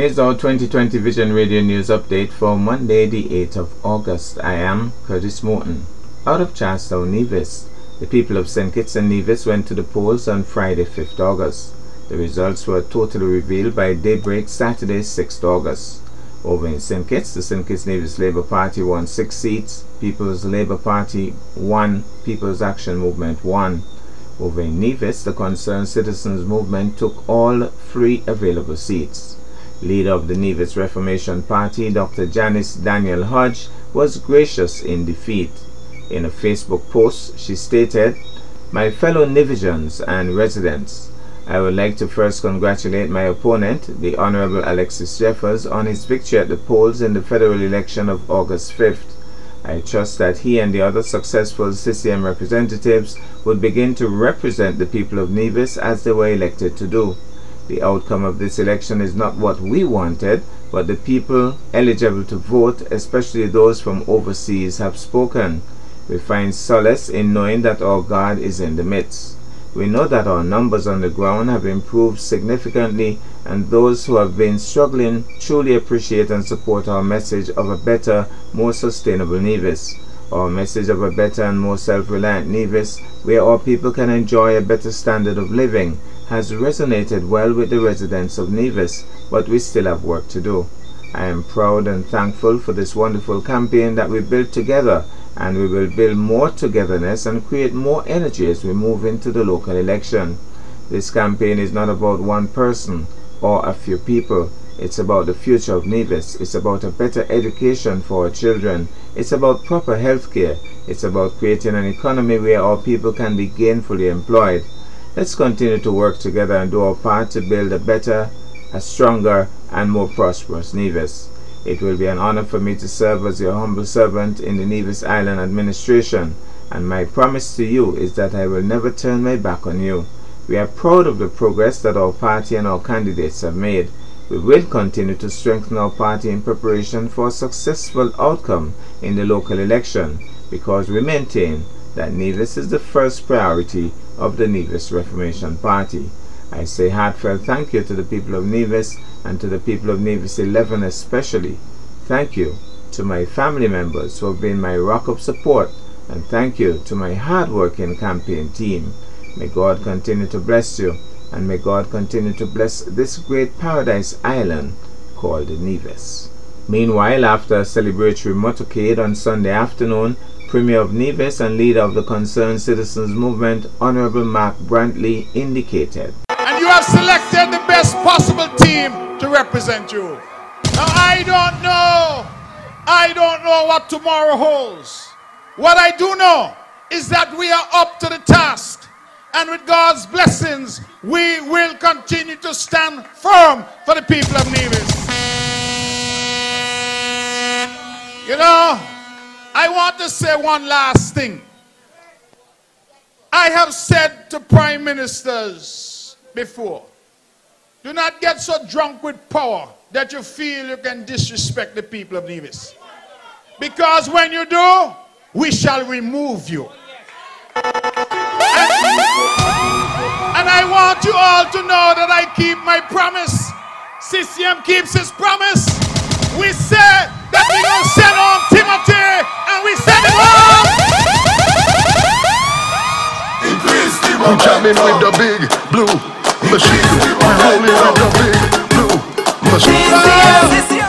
Here's our 2020 Vision Radio News update for Monday, the 8th of August. I am Curtis Morton. Out of Charlestown, Nevis, the people of St. Kitts and Nevis went to the polls on Friday, 5th August. The results were totally revealed by daybreak Saturday, 6th August. Over in St. Kitts, the St. Kitts Nevis Labour Party won six seats, People's Labour Party one, People's Action Movement one. Over in Nevis, the Concerned Citizens Movement took all three available seats. Leader of the Nevis Reformation Party, Dr. Janice Daniel Hodge, was gracious in defeat. In a Facebook post, she stated, My fellow Nevisians and residents, I would like to first congratulate my opponent, the Honorable Alexis Jeffers, on his victory at the polls in the federal election of August 5th. I trust that he and the other successful CCM representatives would begin to represent the people of Nevis as they were elected to do. The outcome of this election is not what we wanted, but the people eligible to vote, especially those from overseas, have spoken. We find solace in knowing that our God is in the midst. We know that our numbers on the ground have improved significantly and those who have been struggling truly appreciate and support our message of a better, more sustainable Nevis. Our message of a better and more self-reliant Nevis, where our people can enjoy a better standard of living, has resonated well with the residents of Nevis, but we still have work to do. I am proud and thankful for this wonderful campaign that we built together and we will build more togetherness and create more energy as we move into the local election. This campaign is not about one person or a few people. It's about the future of Nevis. It's about a better education for our children. It's about proper health care. It's about creating an economy where our people can be gainfully employed. Let's continue to work together and do our part to build a better, a stronger, and more prosperous Nevis. It will be an honor for me to serve as your humble servant in the Nevis Island administration, and my promise to you is that I will never turn my back on you. We are proud of the progress that our party and our candidates have made. We will continue to strengthen our party in preparation for a successful outcome in the local election because we maintain that Nevis is the first priority of the Nevis Reformation Party. I say heartfelt thank you to the people of Nevis and to the people of Nevis 11 especially. Thank you to my family members who have been my rock of support and thank you to my hard-working campaign team. May God continue to bless you and may God continue to bless this great paradise island called Nevis. Meanwhile, after a celebratory motorcade on Sunday afternoon, Premier of Nevis and leader of the Concerned Citizens Movement, Honorable Mark Brantley, indicated. And you have selected the best possible team to represent you. Now, I don't know. I don't know what tomorrow holds. What I do know is that we are up to the task. And with God's blessings, we will continue to stand firm for the people of Nevis. You know, I want to say one last thing. I have said to prime ministers before do not get so drunk with power that you feel you can disrespect the people of Nevis. Because when you do, we shall remove you. I want you all to know that I keep my promise. CCM keeps his promise. We said that we're going to send on Timothy, and we send him home. Increase the I'm jamming with the big blue machine. We rolling with the big blue machine.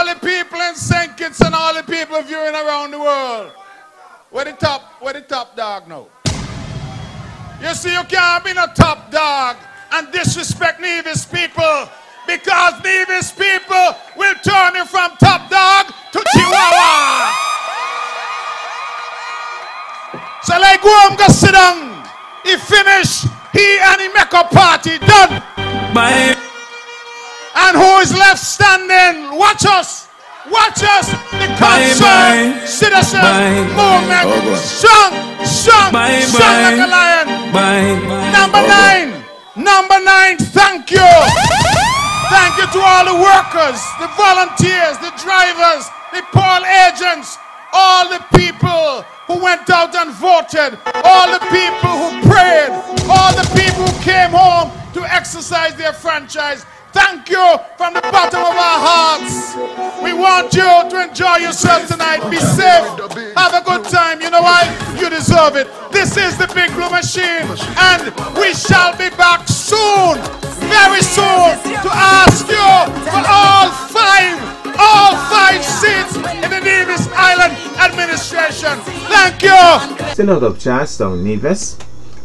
All the people in St. Kitts and all the people viewing around the world, where the top, where the top dog now? You see, you can't be no top dog and disrespect Nevis people because Nevis people will turn you from top dog to Chihuahua. So like go home, go sit down. He finish, he and he make a party done. Bye. And who is left standing? Watch us. Watch us. The concerned citizen Bye. movement. Oh, strong, strong, Bye, strong bye. like a lion. Bye. Bye. Number Oh, nine. Number nine. Thank you. Thank you to all the workers, the volunteers, the drivers, the poll agents, all the people who went out and voted, all the people who prayed, all the people who came home to exercise their franchise. Thank you from the bottom of our hearts. We want you to enjoy yourself tonight. Be safe. Have a good time. You know why? You deserve it. This is the Big Blue Machine, and we shall be back soon, very soon, to ask you for all five, all five seats in the Nevis Island administration. Thank you. Out of Charlestown, Nevis.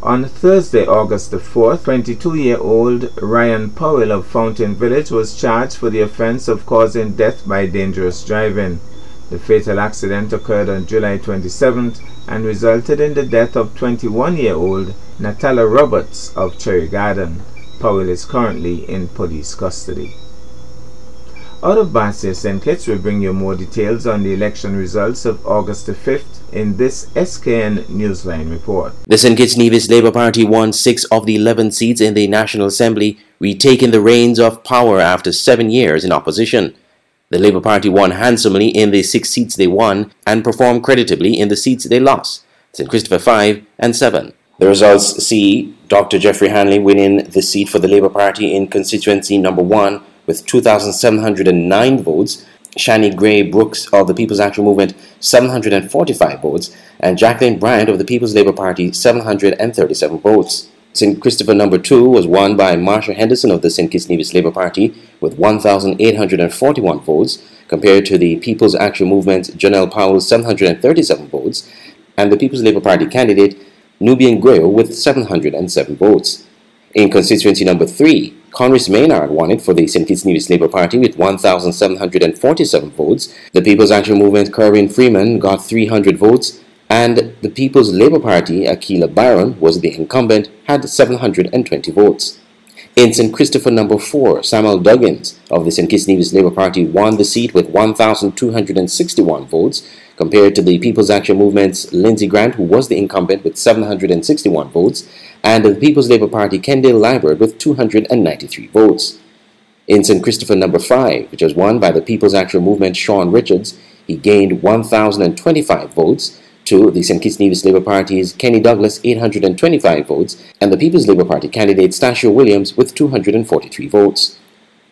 On Thursday, August the 4th, 22-year-old Ryan Powell of Fountain Village was charged for the offense of causing death by dangerous driving. The fatal accident occurred on July 27th and resulted in the death of 21-year-old Natala Roberts of Cherry Garden. Powell is currently in police custody. Out of Basseterre St. Kitts, we bring you more details on the election results of August the 5th in this SKN Newsline report. The St. Kitts Nevis Labour Party won six of the 11 seats in the National Assembly, retaking the reins of power after seven years in opposition. The Labour Party won handsomely in the six seats they won and performed creditably in the seats they lost, St. Christopher 5 and 7. The results see Dr. Geoffrey Hanley winning the seat for the Labour Party in constituency number 1 with 2,709 votes, Shani Gray Brooks of the People's Action Movement 745 votes, and Jacqueline Bryant of the People's Labour Party 737 votes. St. Christopher number 2 was won by Marsha Henderson of the St. Kitts Nevis Labour Party with 1,841 votes, compared to the People's Action Movement Janelle Powell's 737 votes, and the People's Labour Party candidate Nubian Grayo with 707 votes. In constituency number 3, Konris Maynard won it for the St. Kitts Nevis Labour Party with 1,747 votes. The People's Action Movement Corinne Freeman got 300 votes, and the People's Labour Party Akilah Byron was the incumbent, had 720 votes. In St. Christopher number 4, Samuel Duggins of the St. Kitts Nevis Labour Party won the seat with 1,261 votes, compared to the People's Action Movement's Lindsey Grant, who was the incumbent with 761 votes, and the People's Labour Party Kendall Liburd with 293 votes. In St. Christopher number 5, which was won by the People's Action Movement Shawn Richards, he gained 1,025 votes to the St. Kitts Nevis Labour Party's Kenny Douglas 825 votes, and the People's Labour Party candidate Stashio Williams with 243 votes.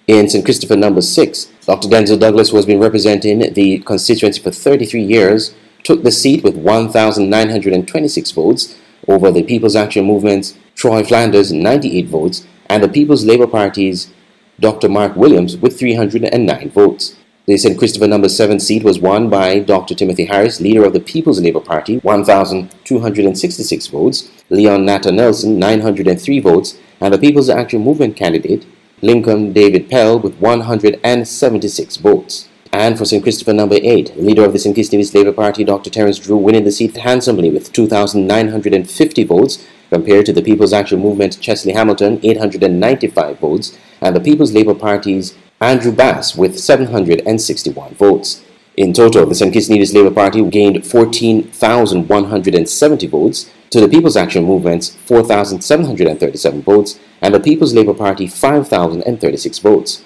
In St. Christopher number 6, Dr. Denzil Douglas, who has been representing the constituency for 33 years, took the seat with 1,926 votes over the People's Action Movement's Troy Flanders 98 votes and the People's Labour Party's Dr. Mark Williams with 309 votes. The St. Christopher number 7 seat was won by Dr. Timothy Harris, leader of the People's Labour Party, 1,266 votes, Leon Natta Nelson, 903 votes, and the People's Action Movement candidate, Lincoln David Pell with 176 votes. And for St. Christopher number 8, leader of the St. Kitts Nevis Labour Party, Dr. Terrance Drew, winning the seat handsomely with 2,950 votes, compared to the People's Action Movement Chesley Hamilton, 895 votes, and the People's Labour Party's Andrew Bass with 761 votes. In total, the St. Kitts Nevis Labour Party gained 14,170 votes, to the People's Action Movement's 4,737 votes, and the People's Labour Party 5,036 votes.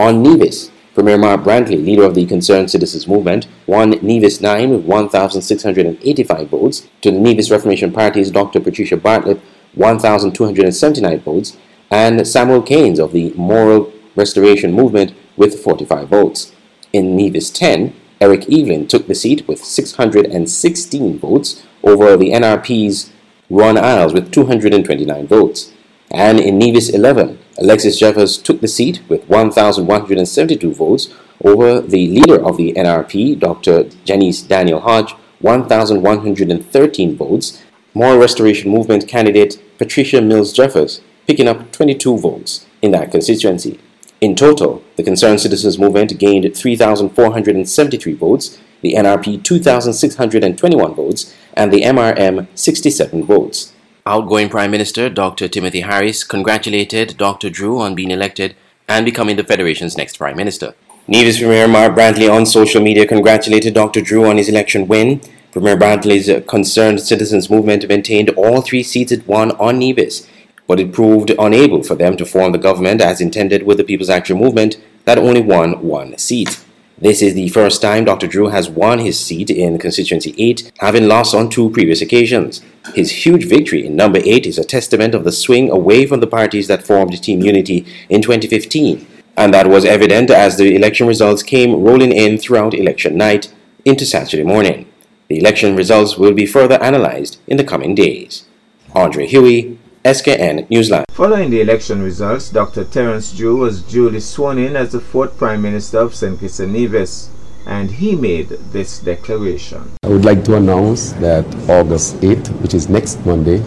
On Nevis, Premier Mark Brantley, leader of the Concerned Citizens Movement, won Nevis 9 with 1,685 votes, to the Nevis Reformation Party's Dr. Patricia Bartlett 1,279 votes, and Samuel Keynes of the Moral Restoration Movement with 45 votes. In Nevis 10, Eric Evelyn took the seat with 616 votes, over the NRP's Ron Isles with 229 votes. And in Nevis 11, Alexis Jeffers took the seat with 1,172 votes over the leader of the NRP, Dr. Janice Daniel Hodge, 1,113 votes. Moral Restoration Movement candidate Patricia Mills Jeffers picking up 22 votes in that constituency. In total, the Concerned Citizens Movement gained 3,473 votes, the NRP 2,621 votes, and the MRM 67 votes. Outgoing Prime Minister Dr. Timothy Harris congratulated Dr. Drew on being elected and becoming the Federation's next Prime Minister. Nevis Premier Mark Brantley on social media congratulated Dr. Drew on his election win. Premier Brantley's Concerned Citizens Movement maintained all three seats it won on Nevis, but it proved unable for them to form the government as intended with the People's Action Movement that only won one seat. This is the first time Dr. Drew has won his seat in Constituency 8, having lost on two previous occasions. His huge victory in number 8 is a testament of the swing away from the parties that formed Team Unity in 2015, and that was evident as the election results came rolling in throughout election night into Saturday morning. The election results will be further analyzed in the coming days. Andre Huie, SKN Newsline. Following the election results, Dr. Terrance Drew was duly sworn in as the fourth Prime Minister of St. Kitts and Nevis, and he made this declaration. I would like to announce that August 8th, which is next Monday,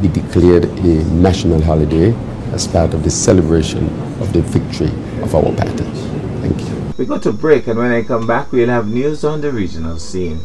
be declared a national holiday as part of the celebration of the victory of our party. Thank you. We go to break, and when I come back, we'll have news on the regional scene.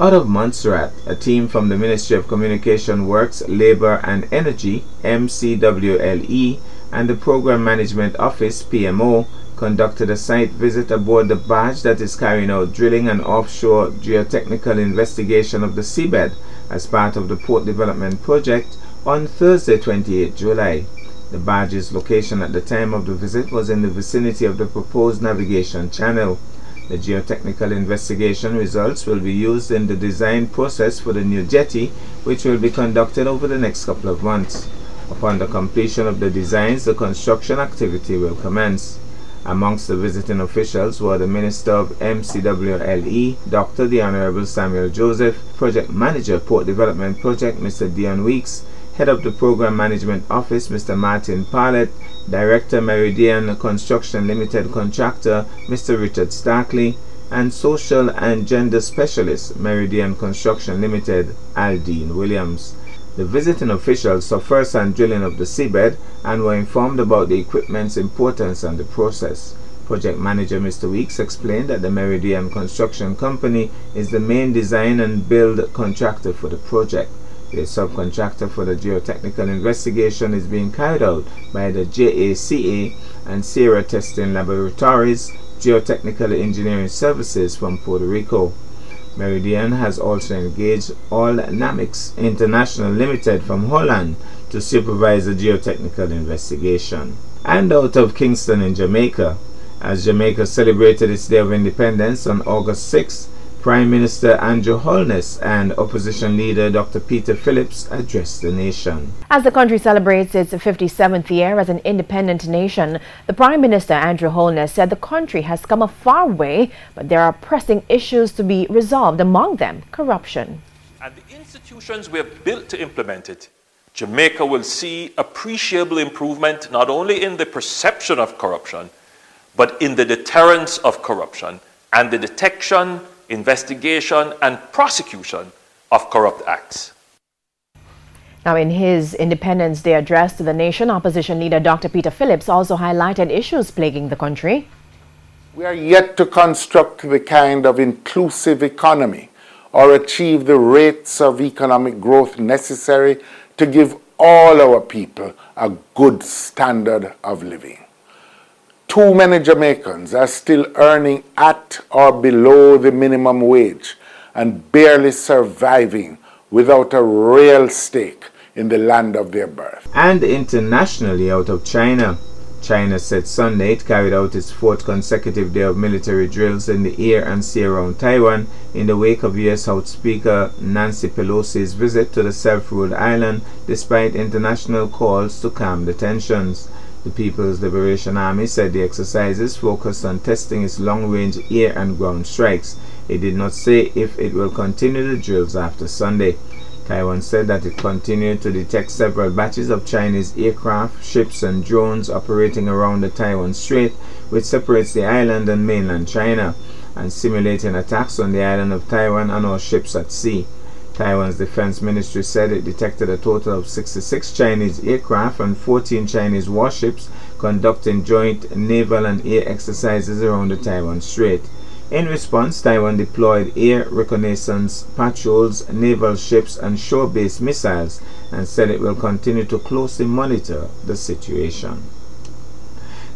Out of Montserrat, a team from the Ministry of Communication Works, Labour and Energy, MCWLE, and the Program Management Office, PMO, conducted a site visit aboard the barge that is carrying out drilling and offshore geotechnical investigation of the seabed as part of the Port Development Project on Thursday, 28 July. The barge's location at the time of the visit was in the vicinity of the proposed navigation channel. The geotechnical investigation results will be used in the design process for the new jetty, which will be conducted over the next couple of months. Upon the completion of the designs, the construction activity will commence. Amongst the visiting officials were the Minister of MCWLE, Dr. the Honorable Samuel Joseph, Project Manager Port Development Project Mr. Dion Weeks, Head of the Program Management Office Mr. Martin Parlett, Director Meridian Construction Limited Contractor Mr. Richard Starkley, and Social and Gender Specialist Meridian Construction Limited Aldine Williams. The visiting officials saw first-hand drilling of the seabed and were informed about the equipment's importance and the process. Project manager Mr. Weeks explained that the Meridian Construction Company is the main design and build contractor for the project. The subcontractor for the geotechnical investigation is being carried out by the JACA and Sierra Testing Laboratories Geotechnical Engineering Services from Puerto Rico. Meridian has also engaged All Allnamics International Limited from Holland to supervise the geotechnical investigation. And out of Kingston in Jamaica, as Jamaica celebrated its Day of Independence on August 6th, Prime Minister Andrew Holness and opposition leader Dr. Peter Phillips addressed the nation. As the country celebrates its 57th year as an independent nation, the Prime Minister Andrew Holness said the country has come a far way, but there are pressing issues to be resolved, among them corruption. And the institutions we have built to implement it, Jamaica will see appreciable improvement not only in the perception of corruption, but in the deterrence of corruption and the detection investigation, and prosecution of corrupt acts. Now, in his Independence Day address to the nation, opposition leader Dr. Peter Phillips also highlighted issues plaguing the country. We are yet to construct the kind of inclusive economy or achieve the rates of economic growth necessary to give all our people a good standard of living. Too many Jamaicans are still earning at or below the minimum wage and barely surviving without a real stake in the land of their birth. And internationally out of China. China said Sunday it carried out its fourth consecutive day of military drills in the air and sea around Taiwan in the wake of U.S. House Speaker Nancy Pelosi's visit to the self-ruled island despite international calls to calm the tensions. The People's Liberation Army said the exercises focused on testing its long-range air and ground strikes. It did not say if it will continue the drills after Sunday. Taiwan said that it continued to detect several batches of Chinese aircraft, ships and drones operating around the Taiwan Strait, which separates the island and mainland China, and simulating attacks on the island of Taiwan and all ships at sea. Taiwan's defense ministry said it detected a total of 66 Chinese aircraft and 14 Chinese warships conducting joint naval and air exercises around the Taiwan Strait. In response, Taiwan deployed air reconnaissance patrols, naval ships, and shore based missiles and said it will continue to closely monitor the situation.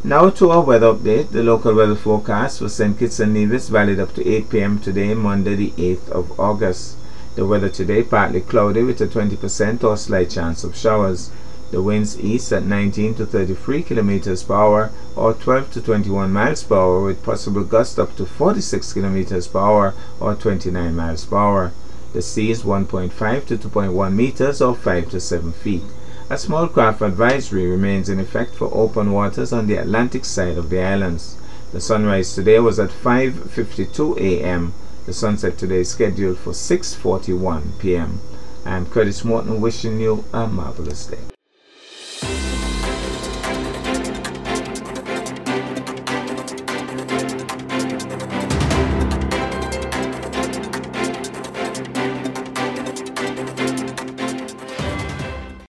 Now to our weather update. The local weather forecast for St. Kitts and Nevis valid up to 8 p.m. today, Monday, the 8th of August. The weather today partly cloudy with a 20% or slight chance of showers. The winds east at 19 to 33 kilometers per hour or 12 to 21 miles per hour with possible gusts up to 46 kilometers per hour or 29 miles per hour. The sea is 1.5 to 2.1 meters or 5 to 7 feet. A small craft advisory remains in effect for open waters on the Atlantic side of the islands. The sunrise today was at 5.52 a.m. The sunset today is scheduled for 6.41 p.m. I am Curtis Morton wishing you a marvelous day.